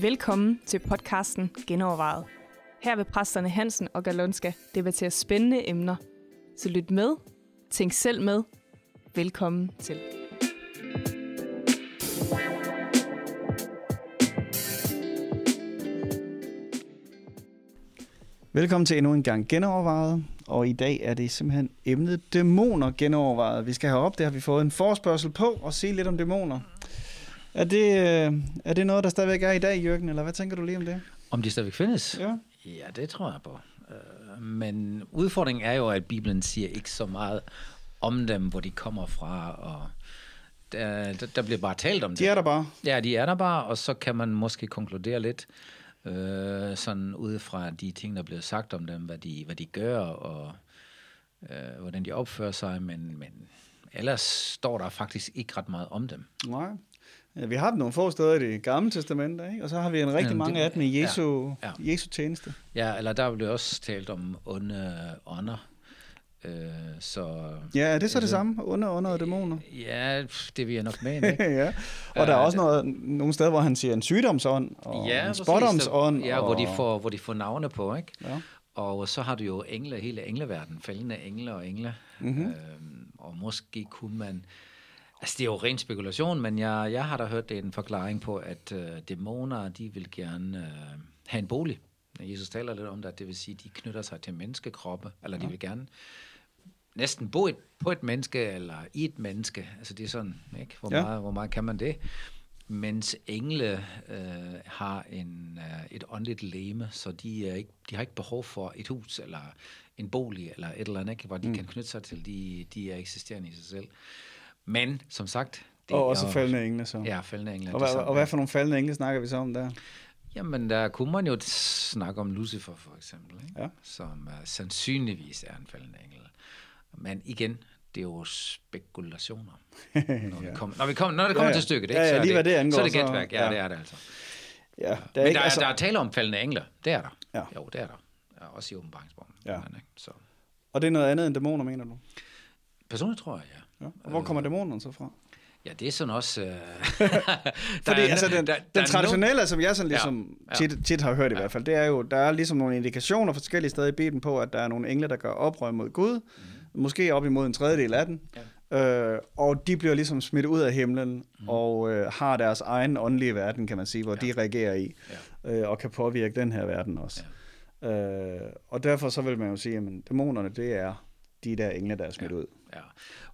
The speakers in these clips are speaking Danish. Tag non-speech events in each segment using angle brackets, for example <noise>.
Velkommen til podcasten Genovervejet. Her vil præsterne Hansen og Galonska debattere spændende emner. Så lyt med, tænk selv med. Velkommen til. Velkommen til endnu en gang genovervejet, og i dag er det simpelthen emnet dæmoner genovervejet. Vi skal have op, det har vi fået en forspørgsel på, og se lidt om dæmoner. Er det, øh, er det noget, der stadigvæk er i dag, Jørgen, eller hvad tænker du lige om det? Om de stadigvæk findes? Ja. Ja, det tror jeg på. Øh, Men udfordringen er jo, at Bibelen siger ikke så meget om dem, hvor de kommer fra, og der, der- der bliver bare talt om det. De er der bare. Ja, de er der bare, og så kan man måske konkludere lidt, øh, sådan ud fra de ting, der bliver sagt om dem, hvad de, hvad de gør, og øh, hvordan de opfører sig, men, men ellers står der faktisk ikke ret meget om dem. Nej. Ja, vi har dem nogle få steder i det gamle testament, ikke? og så har vi en rigtig Jamen, mange det- af dem i Jesu, ja, ja. Jesu tjeneste. Ja, eller der bliver også talt om onde ånder. Øh, så, Ja, er det så det Altså, samme? Under, under og dæmoner? Ja, det vil jeg nok mene, <laughs> ikke? ja. Og der er også noget, nogle steder, hvor han siger en sygdomsånd, og ja, en spådomsånd. Ja, og, hvor de, får, hvor de får navne på, ikke? Ja. Og så har du jo engle, hele engleverden, fældende engle og engle. Mhm. Mm-hmm. Øhm, og måske kunne man... Altså, det er jo ren spekulation, men jeg, jeg har da hørt det en forklaring på, at øh, dæmoner, de vil gerne øh, have en bolig. Jesus taler lidt om det, at det vil sige, at de knytter sig til menneskekroppe, eller de vil gerne næsten bo et, på et menneske, eller i et menneske. Altså, det er sådan, ikke? Hvor, Ja. meget, hvor meget kan man det? Mens engle øh, har en, øh, et åndeligt leme, så de, er ikke, de har ikke behov for et hus, eller en bolig, eller et eller andet, ikke? hvor de mm. kan knytte sig til. De, de er eksisterende i sig selv. Men, som sagt... Det og er også jo- faldende engle så. Ja, faldende engle. er Og, hvad, og hvad for nogle faldende engle snakker vi så om der? Jamen, der kunne man jo snakke om Lucifer, for eksempel, ikke? Ja. som uh, sandsynligvis er en faldende engel. Men igen, det er jo spekulationer. <laughs> Når, vi kommer, når, vi kommer, når det kommer Ja, ja, ja. til stykket, ikke? Ja, ja, så er lige hvad det angår, Så er det gætværk, ja, ja. ja, det er det altså. Ja, der er Men ikke, der, altså, der er tale om faldende engler, det er der. Ja. Jo, det er der. Ja, også i åbenbaringsbogen. Ja. Men, ikke? Så. Og det er noget andet end dæmoner, mener du? Personligt tror jeg, ja. Ja. Og hvor kommer dæmonerne så fra? Ja, det er sådan også... Øh, <laughs> Fordi altså, den, der- den der er traditionelle, som jeg sådan ligesom Ja, ja. tit, tit har hørt i hvert fald, det er jo, der er ligesom nogle indikationer forskellige steder i Bibelen på, at der er nogle engle, der gør oprør mod Gud. Mm. Måske op imod en tredjedel af den. Ja. Øh, og de bliver ligesom smidt ud af himlen, mm. og øh, har deres egen åndelige verden, kan man sige, hvor ja. de reagerer i, ja. øh, og kan påvirke den her verden også. Ja. Øh, og derfor så vil man jo sige, at dæmonerne, det er de der engle, der er smidt ja. ud. Ja.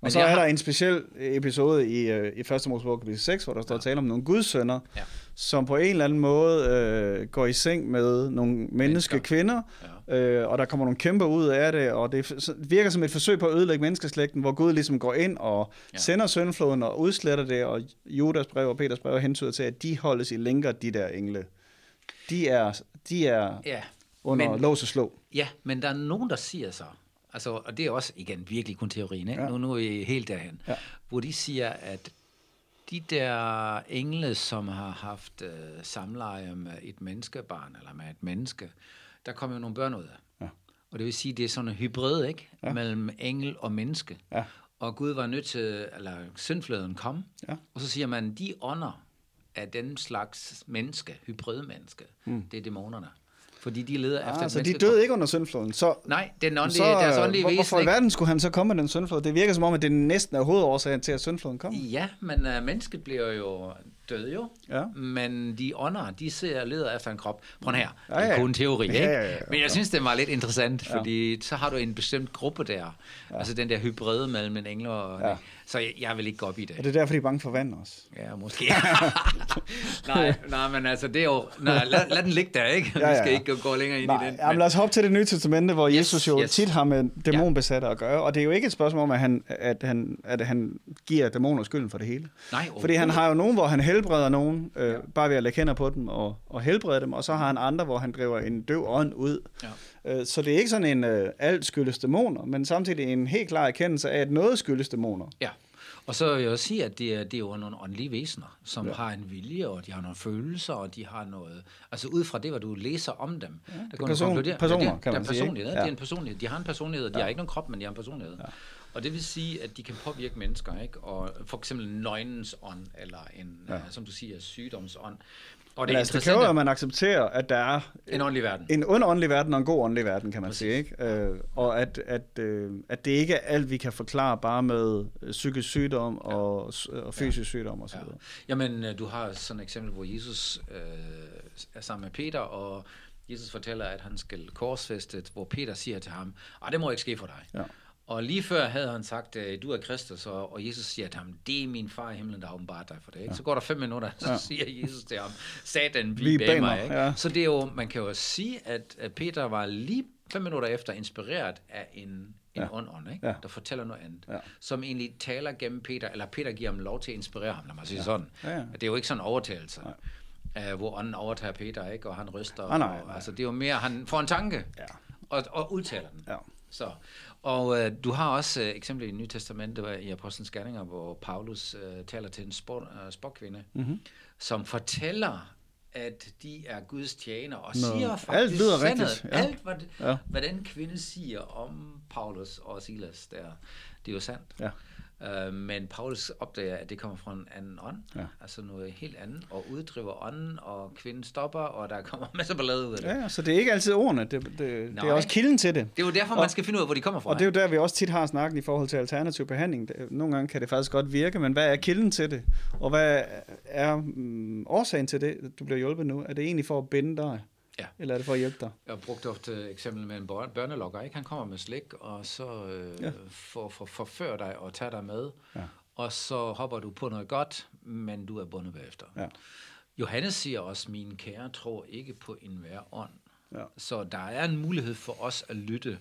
Og så er har- der en speciel episode i, øh, i 1. Mosebog kapitel 6, hvor der står ja. tale om nogle gudsønner, Ja. som på en eller anden måde øh, går i seng med nogle menneske Mennesker. kvinder, ja. øh, og der kommer nogle kæmper ud af det, og det virker som et forsøg på at ødelægge menneskeslægten, hvor Gud ligesom går ind og ja. Sender syndfloden og udsletter det, og Judas brev og Peters brev hentyder til, at de holdes i lænker, de der engle. De er, de er Ja, under men- lås og slå. Ja, men der er nogen, der siger så, altså, og det er også igen virkelig kun teorien, ikke? Ja. Nu, nu er vi helt derhen, Ja. hvor de siger, at de der engle, som har haft øh, samleje med et menneskebarn, eller med et menneske, der kommer jo nogle børn ud af. Ja. Og det vil sige, det er sådan en hybrid, ikke? Ja. Mellem engel og menneske. Ja. Og Gud var nødt til, eller syndfløden kom, Ja. og så siger man, de ånder af den slags menneske, hybridmenneske, mm. det er dæmonerne. Fordi de leder efter Ah, et så de døde ikke under syndfloden. Så, Nej, den åndelige, så, deres øh, åndelige hvor, hvorfor i ikke? verden skulle han så komme med den syndflod? Det virker som om, at det næsten er hovedårsagen til, at syndfloden kom. Ja, men uh, mennesket bliver jo død jo. Ja. Men de ånder, de ser leder efter en krop. Prøv her, Ja, det er ja. kun en teori, Ja, ikke? ja, ja, ja. Men jeg synes, det var lidt interessant, fordi så har du en bestemt gruppe der. Altså den der hybride mellem en engel og... Ja. Så jeg, jeg vil ikke gå op i det. Og det er derfor, de er bange for vand også. Ja, måske. <laughs> nej, nej, men altså, det er jo... Nej, lad, lad den ligge der, ikke? Ja, Vi ja. skal ikke gå længere ind Nej, i den. jamen, lad os hoppe til det nye testamente, hvor Yes, Jesus jo yes. tit har med dæmonbesatte at gøre. Og det er jo ikke et spørgsmål om, at han, at han, at han giver dæmoner skylden for det hele. Nej, Fordi han har jo nogen, hvor han helbreder nogen, øh, bare ved at lægge hænder på dem og, og helbrede dem. Og så har han andre, hvor han driver en døv ånd ud. Ja. Øh, så det er ikke sådan en øh, alt skyldes dæmoner, men samtidig en helt klar erkendelse af, at noget skyldes dæmoner. Ja, Og så vil jeg også sige, at det er, det er jo nogle åndelige væsener, som ja. har en vilje, og de har nogle følelser, og de har noget... Altså ud fra det, hvad du læser om dem, ja, der kan person, konkludere, personer, ja, det, kan man sige. Ja. Det er en personlighed. De har en personlighed. De ja. har ikke nogen krop, men de har en personlighed. Ja. Og det vil sige, at de kan påvirke mennesker, ikke? Og for eksempel nøgnens ånd, eller en, ja. uh, som du siger, sygdomsånd. Og det, Men altså, det kræver, at man accepterer, at der er en åndelig verden. En åndelig verden og en god åndelig verden, kan man Præcis. sige. Ikke? Øh, og at, at, øh, at det ikke er alt, vi kan forklare bare med øh, psykisk sygdom ja. og, og fysisk ja. sygdom osv. Ja. Jamen, øh, du har sådan et eksempel, hvor Jesus øh, er sammen med Peter, og Jesus fortæller, at han skal korsfæstet, hvor Peter siger til ham, det må ikke ske for dig. Ja. Og lige før havde han sagt, du er Kristus, og, og Jesus siger til ham, det er min far i himlen, der har åbenbart dig for det. Ikke? Ja. Så går der fem minutter, så ja. siger Jesus til ham, satan, bliv bag mig. Ikke? Ja. Så det er jo, man kan jo sige, at Peter var lige fem minutter efter inspireret af en, en ja. ånd, ikke? Ja. der fortæller noget andet, ja. som egentlig taler gennem Peter, eller Peter giver ham lov til at inspirere ham, lad mig sige ja. sådan. Ja, ja. Det er jo ikke sådan en overtagelse. Uh, hvor ånden overtager Peter, ikke? og han ryster. Ah, nej, nej. Og, altså, det er jo mere, han får en tanke, ja. og, og udtaler den. Ja. Så, og øh, du har også øh, eksempel i Nye Testamentet i Apostlenes Gerninger, hvor Paulus øh, taler til en spor, øh, sporkvinde, mm-hmm. som fortæller, at de er Guds tjener, og Nå, siger faktisk alt lyder rigtigt. Ja. Alt, hvad, ja. hvad den kvinde siger om Paulus og Silas, der, det er jo sandt. Ja. Øh, men Paulus opdager, at det kommer fra en anden ånd, ja. altså noget helt andet, og uddriver ånden, og kvinden stopper, og der kommer masser ballade ud af det. Ja, så det er ikke altid ordene, det, det, det er også kilden til det. Det er jo derfor, og, man skal finde ud af, hvor de kommer fra. Og det er jo der, vi også tit har snakken i forhold til alternativ behandling. Nogle gange kan det faktisk godt virke, men hvad er kilden til det? Og hvad er mm, årsagen til det, du bliver hjulpet nu? Er det egentlig for at binde dig? Ja. Eller er det for at hjælpe dig? Jeg har brugt ofte eksempel med en børnelokker. Ikke? Han kommer med slik, og så øh, ja. for, for, forfører dig og tager dig med. Ja. Og så hopper du på noget godt, men du er bundet bagefter. Ja. Johannes siger også, min kære tror ikke på enhver ånd. Ja. Så der er en mulighed for os at lytte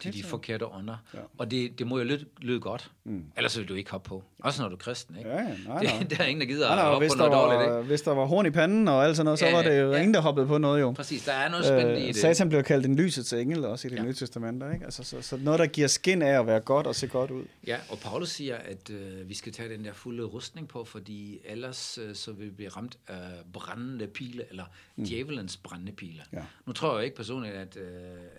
til de forkerte ånder. Ja. Og det, det må jo lyde, lyde godt. Mm. Ellers vil du ikke hoppe på. Også når du er kristen, ikke? Ja, nej, nej. Det, <laughs> der er ingen, der gider nej, nej, at hoppe på noget var, dårligt, ikke? Hvis der var horn i panden og alt sådan noget, ja, så var det jo ja. ingen, der hoppede på noget jo. Præcis, der er noget spændende øh, i det. Satan blev kaldt en lysets engel også i det ja. nye testament, ikke? Altså, så, så noget, der giver skin af at være godt og se godt ud. Ja, og Paulus siger, at øh, vi skal tage den der fulde rustning på, fordi ellers øh, så vil vi blive ramt af brændende pile, eller mm. djævelens brændende pile. Ja. Nu tror jeg ikke personligt, at, øh,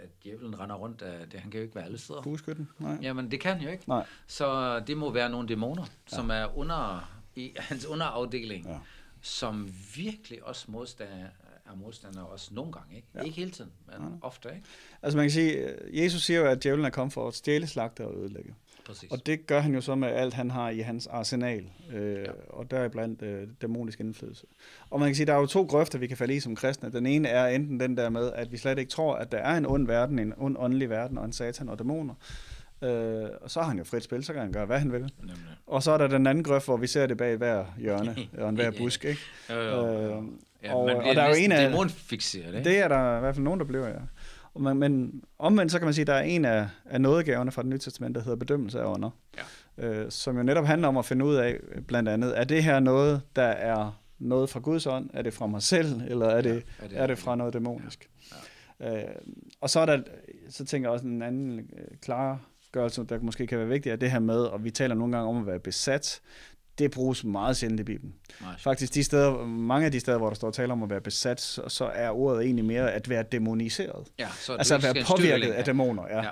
at djævelen render rundt af det. Han kan jo ikke være alle steder bueskytten? Nej. Jamen, det kan jo ikke. Nej. Så det må være nogle dæmoner, ja. som er under i <laughs> hans underafdeling, ja. som virkelig også modstander, er modstander også nogle gange. Ikke, ja. ikke hele tiden, men ja. ofte. Ikke? Altså man kan sige, Jesus siger jo, at djævlen er kommet for at stjæle, slagte og ødelægge. Præcis. Og det gør han jo så med alt, han har i hans arsenal, øh, ja. og der er blandt øh, dæmonisk indflydelse. Og man kan sige, der er jo to grøfter, vi kan falde i som kristne. Den ene er enten den der med, at vi slet ikke tror, at der er en ond verden, en ond åndelig verden, og en satan og dæmoner. Øh, og så har han jo frit spil, så kan han gøre, hvad han vil. Nemlig. Og så er der den anden grøft, hvor vi ser det bag hver hjørne <laughs> og en hver busk. Ikke? jo, jo, jo. Øh, ja, og, og der er jo en af... Dæmonfixeret, ikke? Det er der i hvert fald nogen, der bliver, ja. Men, men omvendt, så kan man sige, at der er en af, af nådegaverne fra det nye testament, der hedder bedømmelse af ånder. Ja. Øh, som jo netop handler om at finde ud af, blandt andet, er det her noget, der er noget fra Guds ånd? Er det fra mig selv, eller er det, ja, er det, er det fra noget dæmonisk? Ja. Ja. Øh, og så er der, så tænker jeg også en anden øh, klargørelse, der måske kan være vigtig, er det her med, og vi taler nogle gange om at være besat det bruges meget sjældent i Bibelen. Nej. Faktisk de steder, mange af de steder, hvor der står tale om at være besat, så, så er ordet egentlig mere at være demoniseret. Ja, så altså at være påvirket af dæmoner. Ja. ja.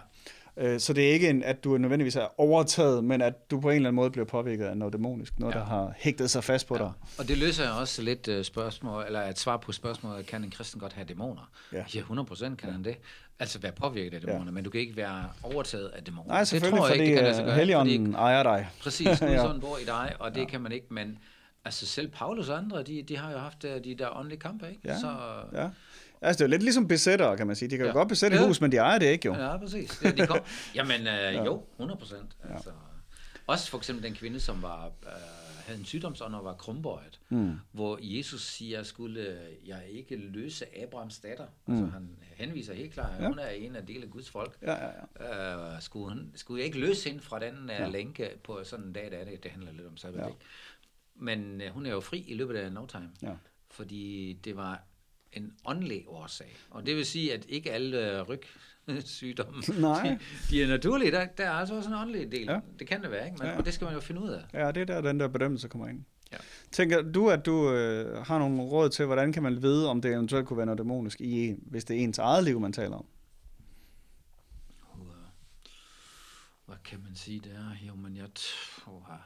Øh, så det er ikke, en, at du nødvendigvis er overtaget, men at du på en eller anden måde bliver påvirket af noget dæmonisk, noget, ja. der har hægtet sig fast på ja. dig. Og det løser også lidt uh, spørgsmål, eller et svar på spørgsmålet, kan en kristen godt have dæmoner? Ja, ja 100% kan ja. han det. Altså være påvirket af dæmoner, ja. men du kan ikke være overtaget af dæmoner. Nej, selvfølgelig, det tror jeg fordi ikke, det Helligånden ejer dig. Præcis, <laughs> Gud ja. sådan bor i dig, og det ja. kan man ikke, men altså selv Paulus og andre, de, de har jo haft øh, de der åndelige kampe, ikke? Ja. Så, ja. Altså, det er jo lidt ligesom besættere, kan man sige. De kan ja. jo godt besætte ja. hus, men de ejer det ikke, jo. Ja, præcis. Ja, de kom. <laughs> Jamen, øh, ja. jo, 100 procent. Altså. Ja. Også for eksempel den kvinde, som var, øh, havde en sygdomsånd og var krumbøjet, mm. hvor Jesus siger, skulle jeg ikke løse Abrahams datter? Mm. Altså, han henviser helt klart, at ja. hun er en af del af Guds folk. Ja, ja, ja. Øh, skulle, hun, skulle jeg ikke løse hende fra den uh, ja. lænke på sådan en dag, der er det, det handler lidt om sabbat, ja. Men uh, hun er jo fri i løbet af no time. Ja. Fordi det var en åndelig årsag. Og det vil sige, at ikke alle ryg sygdomme. <laughs> Nej. De, de er naturlige. Der, der er altså også en åndelig del. Ja. Det kan det være, ikke? Men, Ja. Og det skal man jo finde ud af. Ja, det er der, den der bedømmelse kommer ind. Ja. Tænker du, at du øh, har nogle råd til, hvordan kan man vide, om det eventuelt kunne være noget dæmonisk i hvis det er ens eget liv, man taler om? Hvad kan man sige der? Jo, men jeg tror...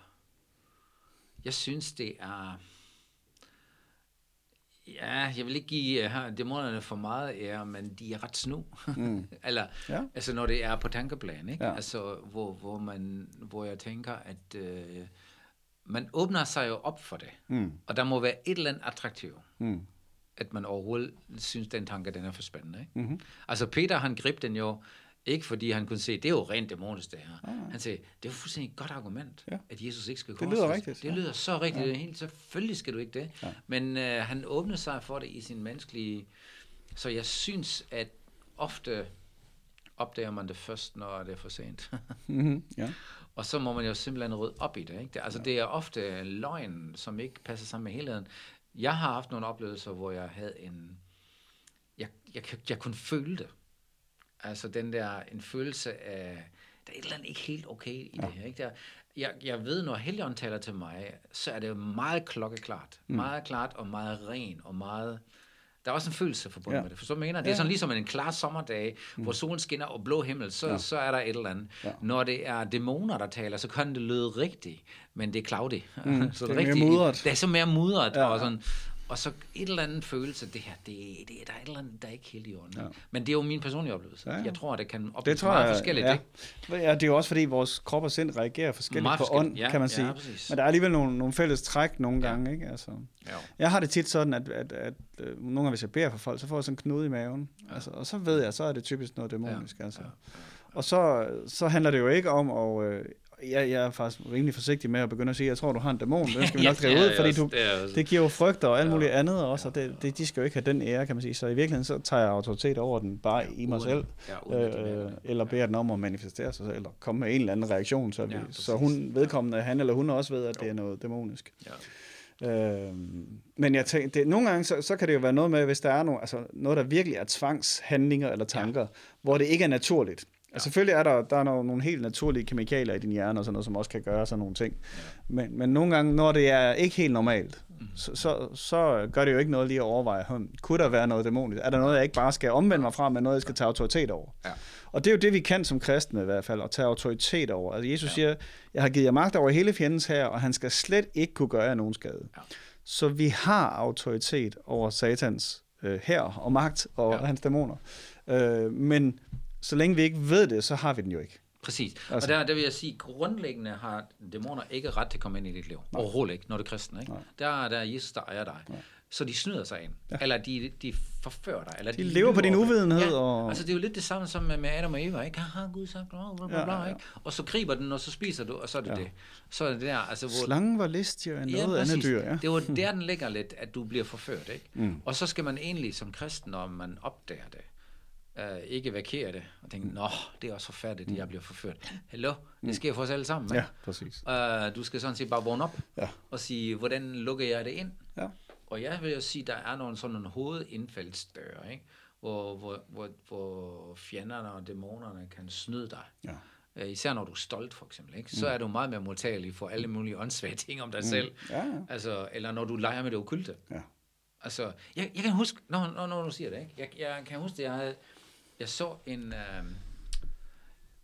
Jeg synes, det er... Ja, jeg vil ikke give uh, dæmonerne for meget ære, men de er ret snu. Mm. <laughs> Eller, Ja. altså når det er på tankeplan, ikke? Ja. Altså, hvor, hvor, man, hvor jeg tænker, at øh, man åbner sig jo op for det. Mm. Og der må være et eller andet attraktivt, Mm. at man overhovedet synes, den tanke, den er for spændende. Ikke? Mm-hmm. Altså Peter, han greb den jo, ikke fordi han kunne se, det er jo rent dæmonisk det her. Han sagde, det er jo fuldstændig et godt argument, Ja. at Jesus ikke skal Det lyder korsfæstes. rigtigt, Det ja. lyder så rigtigt. Ja. Helt selvfølgelig skal du ikke det. Ja. Men øh, han åbnede sig for det i sin menneskelige... Så jeg synes, at ofte opdager man det først, når det er for sent. Mm-hmm. <laughs> Ja. Og så må man jo simpelthen rydde op i det. Ikke? Det, altså, ja. det er ofte løgn, som ikke passer sammen med helheden. Jeg har haft nogle oplevelser, hvor jeg havde en... Jeg, jeg, jeg, jeg kunne føle det. Altså den der, en følelse af, der er et eller andet ikke helt okay i ja. det her. Ikke? Der, jeg, jeg ved, når Helligånden taler til mig, så er det meget klokkeklart. Mm. Meget klart og meget ren og meget... Der er også en følelse forbundet Ja. ja. med det. Forstår du, mener? Det er Ja. sådan ligesom en klar sommerdag, mm. hvor solen skinner og blå himmel, så, Ja. ja. så er der et eller andet. Ja. Ja. Når det er dæmoner, der taler, så kan det lyde rigtigt, men det er cloudy. Mm, <laughs> så det er mere rigtig- mudret. Det er så mere mudret, Ja, ja. ja. og sådan... Og så et eller andet følelse, det her, det, det, der er et eller andet, der er ikke helt i orden. Ja. Ja. Men det er jo min personlige oplevelse. Ja, Ja, ja. ja. Jeg tror, det kan Det opleves tror meget jeg, forskelligt. ja. Ikke? ja. det er jo også fordi, vores krop og sind reagerer forskelligt Meget på ånd, ja, kan man ja, sige. præcis. Men der er alligevel nogle, nogle fælles træk nogle Ja. gange, ikke? Altså. Ja. Jeg har det tit sådan, at, at, at, at øh, nogle gange, hvis jeg beder for folk, så får jeg sådan en knude i maven. Ja. Altså, og så ved jeg, så er det typisk noget dæmonisk. Ja. Altså. Ja. Og så, så handler det jo ikke om, og øh, jeg, jeg er faktisk rimelig forsigtig med at begynde at sige, jeg tror, du har en dæmon, den skal vi <laughs> nok drive Ja, ud, ja, fordi også- du, det også- det giver jo frygt og alt Ja. muligt andet også, og det, det, de skal jo ikke have den ære, kan man sige. Så i virkeligheden, så tager jeg autoritet over den bare i mig uden- selv, ja, øh, det. eller beder den om at manifestere sig selv, eller komme med en eller anden reaktion, så, vi, Ja, så hun vedkommende, han eller hun også ved, at det Jo. er noget dæmonisk. Ja. Øh, men jeg tænker, det, nogle gange, så, så kan det jo være noget med, hvis der er nogle, altså noget, der virkelig er tvangshandlinger eller tanker, ja. hvor det ikke er naturligt. Ja. Altså, selvfølgelig er der, der er nogle, helt naturlige kemikalier i din hjerne og sådan noget, som også kan gøre sådan nogle ting. Ja. Men, men nogle gange, når det er ikke helt normalt, mm. så, så, så gør det jo ikke noget lige at overveje, hm, kunne der være noget dæmonisk? Er der noget, jeg ikke bare skal omvende mig fra, men noget, jeg skal tage autoritet over? Ja. Og det er jo det, vi kan som kristne i hvert fald, at tage autoritet over. Altså Jesus ja. siger, jeg har givet jer magt over hele fjendens her, og han skal slet ikke kunne gøre jer nogen skade. Ja. Så vi har autoritet over satans øh, her og magt og. Ja. hans dæmoner. Øh, men så længe vi ikke ved det, så har vi den jo ikke. Præcis. Altså-. Og der, der vil jeg sige, grundlæggende har dæmoner ikke ret til at komme ind i dit liv. Nej. Overhovedet ikke, når du er kristen. Ikke? Nej. Der, der er Jesus, der ejer dig. Nej. Så de snyder sig ind. Ja. Eller de, de forfører dig. Eller De lever på din uvidenhed, Ja. og- Altså det er jo lidt det samme som med Adam og Eva. Ikke? Har Gud sagt, bla, bla, bla, bla, ja, ja. ikke? Og så griber den, og så spiser du, og så er det Ja. det. Så er det der, altså, hvor, Slangen var listigere end Ja, noget andet præcis. dyr. Ja. Det var der, den ligger lidt, at du bliver forført. Ikke? Mm. Og så skal man egentlig som kristen, når man opdager det, uh, ikke vakere det, og tænke, nå, det er også forfærdeligt, at jeg bliver forført. Hallo, det sker for os alle sammen. Mm. ja, præcis. Uh, du skal sådan set bare vågne op Ja. og sige, hvordan lukker jeg det ind? Ja. Og jeg vil jo sige, der er nogle sådan nogle hovedindfaldsdøre, ikke? Hvor, hvor, hvor, hvor fjenderne og dæmonerne kan snyde dig. Ja. Uh, især når du er stolt, for eksempel. Ikke? Så er du meget mere modtagelig for alle mulige åndssvage ting om dig Mm. selv. Ja, ja. Altså, eller når du leger med det okulte. Ja. Altså, jeg, jeg kan huske, når, når, når du siger det, ikke? Jeg, jeg kan huske, at jeg, havde, jeg så en... Øh,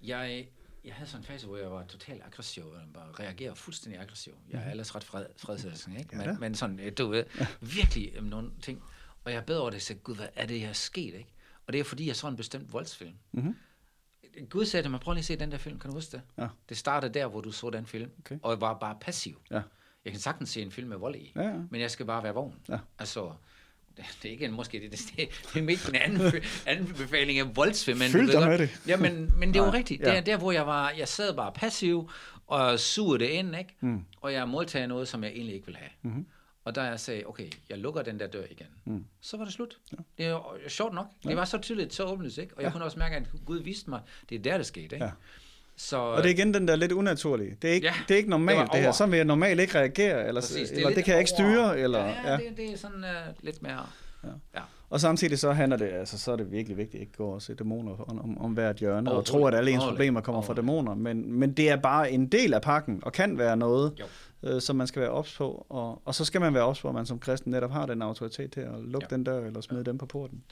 jeg, jeg havde sådan en fase, hvor jeg var totalt aggressiv, og bare reagerede fuldstændig aggressiv. Jeg er ellers ret fred, fredselskende, ikke? Mhm. Ja da. Men, men sådan, øh, du ved, virkelig øh, nogle ting. Og jeg bad over det, sagde, gud, hvad er det, jeg er sket, ikke? Og det er fordi, jeg så en bestemt voldsfilm. Mhm. Gud sagde til mig, prøv lige at se den der film, kan du huske det? Ja. Det startede der, hvor du så den film, Okay. og jeg var bare passiv. Ja. Jeg kan sagtens se en film med vold i, Ja, ja. men jeg skal bare være vågen. Ja. Altså, det, er ikke en, måske det, det, det, det er mest en anden, anden befaling af voldsfilm. men Fyld dig med det. Ja, men, men det er jo rigtigt. Det er der, hvor jeg var, jeg sad bare passiv og sugede det ind, ikke? Mm. Og jeg modtager noget, som jeg egentlig ikke vil have. Mhm. Og da jeg sagde, okay, jeg lukker den der dør igen, Mm. så var det slut. Ja. Det er jo sjovt nok. Ja. Det var så tydeligt, så åbenlyst, ikke? Og jeg Ja. kunne også mærke, at Gud viste mig, det er der, det skete, ikke? Ja. Så, Og det er igen den der lidt unaturlige. Det er ikke, Ja, det er ikke normalt, det det, det her. over. Så vil jeg normalt ikke reagere, eller, Præcis, eller er det kan jeg ikke styre. Eller, ja, ja, Det, det er sådan uh, lidt mere... Ja. Ja. Og samtidig så handler det, altså så er det virkelig vigtigt ikke gå og se dæmoner om, om, om hvert hjørne, og tro, at alle ens problemer kommer fra dæmoner. Men, men det er bare en del af pakken, og kan være noget, Jo. Øh, som man skal være ops på. Og, og så skal man være ops på, at man som kristen netop har den autoritet til at lukke Ja. den dør, eller smide dem på porten.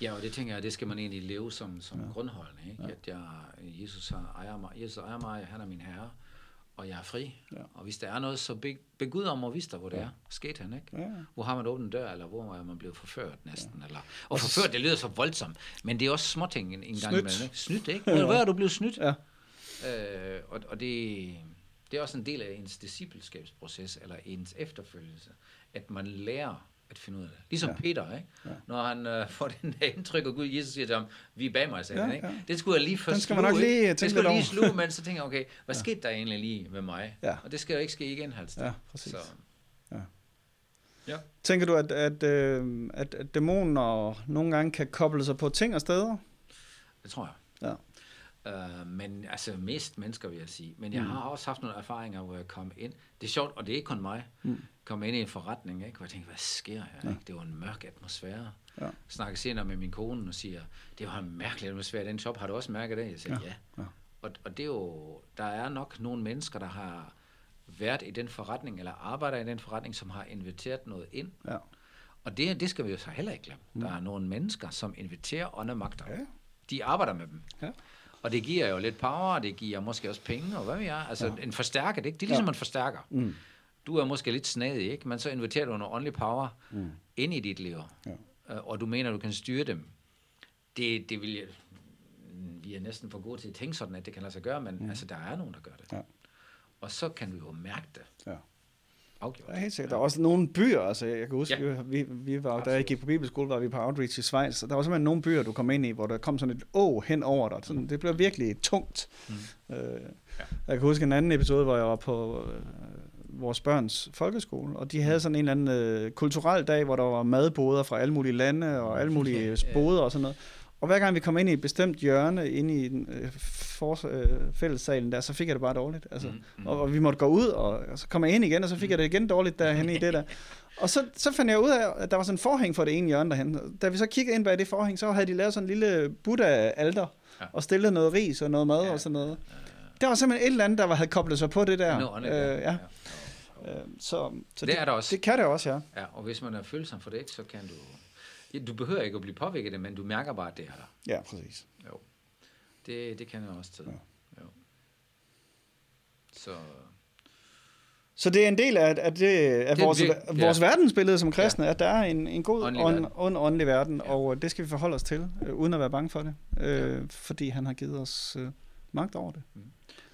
Ja, og det tænker jeg, det skal man egentlig leve som, som Ja. ja. grundholdning. Ikke? Ja. Ja. At jeg, Jesus, har, ejer mig, Jesus ejer mig, han er min herre, og jeg er fri. Ja. Og hvis der er noget, så be, begud om at vise dig, hvor det Ja. er. Sket han, ikke? Ja. Hvor har man åbnet dør, eller hvor er man blevet forført næsten? Ja. Eller, og forført, det lyder så voldsomt, men det er også småting en, en gang Snydt. imellem. Ikke? Snydt, ikke? Du hvad, er du blevet snydt? Ja. Øh, og og det, det er også en del af ens discipleskabsproces, eller ens efterfølgelse, at man lærer at finde ud af det. Ligesom Ja. ja. Peter, ikke? Ja. Ja. når han øh, <laughs> får den der indtryk, og Gud Jesus siger til ham, vi er bag mig, sagde Ja, han, ikke? ja. Det skulle jeg lige først Den skal man nok lige Det skulle lige sluge, men <laughs> så tænker jeg, okay, hvad skete der egentlig lige med mig? Ja. Og det skal jo ikke ske igen, helst. Ja, præcis. Så, Ja. Ja. Tænker du, at, at, øh, at, at dæmoner nogle gange kan koble sig på ting og steder? det tror jeg. Ja. Uh, men altså mest mennesker, vil jeg sige. Men jeg Mm. har også haft nogle erfaringer, hvor jeg kom ind. Det er sjovt, og det er ikke kun mig. Mm. Kom ind i en forretning, ikke? hvor jeg tænkte, hvad sker her? Ja. Ikke? Det var en mørk atmosfære. Ja. Snakker senere med min kone og siger, det var en mærkelig atmosfære i den shop. Har du også mærket det? Jeg siger, Ja. ja. Ja. ja. Og, og det er jo, der er nok nogle mennesker, der har været i den forretning, eller arbejder i den forretning, som har inviteret noget ind. Ja. Og det, det skal vi jo så heller ikke glemme. Mm. Der er nogle mennesker, som inviterer åndemagter. Ja. De arbejder med dem. Ja. Og det giver jo lidt power, og det giver måske også penge, og hvad ved jeg. Altså Ja. ja. en forstærker, det, ikke? det er ligesom Ja. en forstærker. Mm. Du er måske lidt snadig, ikke? Men så inviterer du noget åndelig power Mm. ind i dit liv. Ja. Øh, Og du mener, du kan styre dem. Det, det vil jeg... Vi er næsten for gode til at tænke sådan, at det kan lade sig gøre, men mm. altså, der er nogen, der gør det. Ja. Og så kan du jo mærke det. Ja. Afgjort. Der er helt sikkert. Der er også nogle byer, altså jeg kan huske, Ja. vi, vi var, da jeg Absolut. gik på bibelskole, var vi på outreach i Schweiz, og der var simpelthen nogle byer, du kom ind i, hvor der kom sådan et å hen over dig. Sådan, det blev virkelig tungt. Mm. Øh, jeg kan huske en anden episode, hvor jeg var på øh, vores børns folkeskole, og de havde sådan en eller anden øh, kulturel dag, hvor der var madboder fra alle mulige lande og alle mulige Ja. boder og sådan noget. Og hver gang vi kom ind i et bestemt hjørne inde i den øh, for, øh, fællessalen der, så fik jeg det bare dårligt. Altså, Mm, mm. og, og vi måtte gå ud, og, og så kom jeg ind igen, og så fik jeg det igen dårligt derhen i det der. Og så, så fandt jeg ud af, at der var sådan en forhæng for det ene hjørne derhen. Da vi så kiggede ind bag det forhæng, så havde de lavet sådan en lille Buddha-alter, Ja. og stillet noget ris og noget mad Ja. og sådan noget. Der var simpelthen et eller andet, der var, havde koblet sig på det der. Nå, øh, ja. ja. Øh, så, så Det er der også. Det kan det også, ja. Ja, og hvis man er følsom for det, ikke, så kan du... Ja, Du behøver ikke at blive påvirket af det, men du mærker bare, at det er der. Ja, præcis. Jo. Det, det kan jeg også til. Ja. Jo. Så... Så det er en del af, af, det, af Det vores, vir- vores ja. verdensbillede som kristne, at der er en, en god Åndelig ånd, verden. ånd, åndelig verden, Ja. og det skal vi forholde os til, øh, uden at være bange for det, øh, fordi han har givet os øh, magt over det.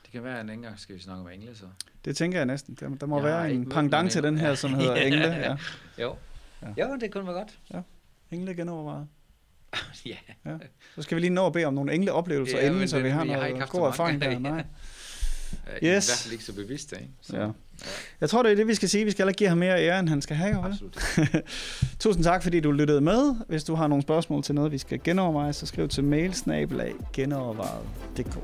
Det kan være, at en anden gang skal vi snakke om engle, så. Det tænker jeg næsten. Der, der må Jeg være en nogen til den her, som hedder <laughs> Ja. Engle. Ja. Jo. Ja. Ja. Jo, det kunne være godt. Engle genovervejet. <laughs> ja. Så skal vi lige nå at bede om nogle engleoplevelser Ja, inden, men så vi har har noget haft god erfaring der. <laughs> Nej. I Yes. hvert fald ikke så bevidst, ikke? Så, Ja. Jeg tror, det er det, vi skal sige. Vi skal heller give ham mere ære, end han skal have. Vel? Absolut. <laughs> Tusind tak, fordi du lyttede med. Hvis du har nogle spørgsmål til noget, vi skal genoverveje, så skriv til mail genovervejet.dk.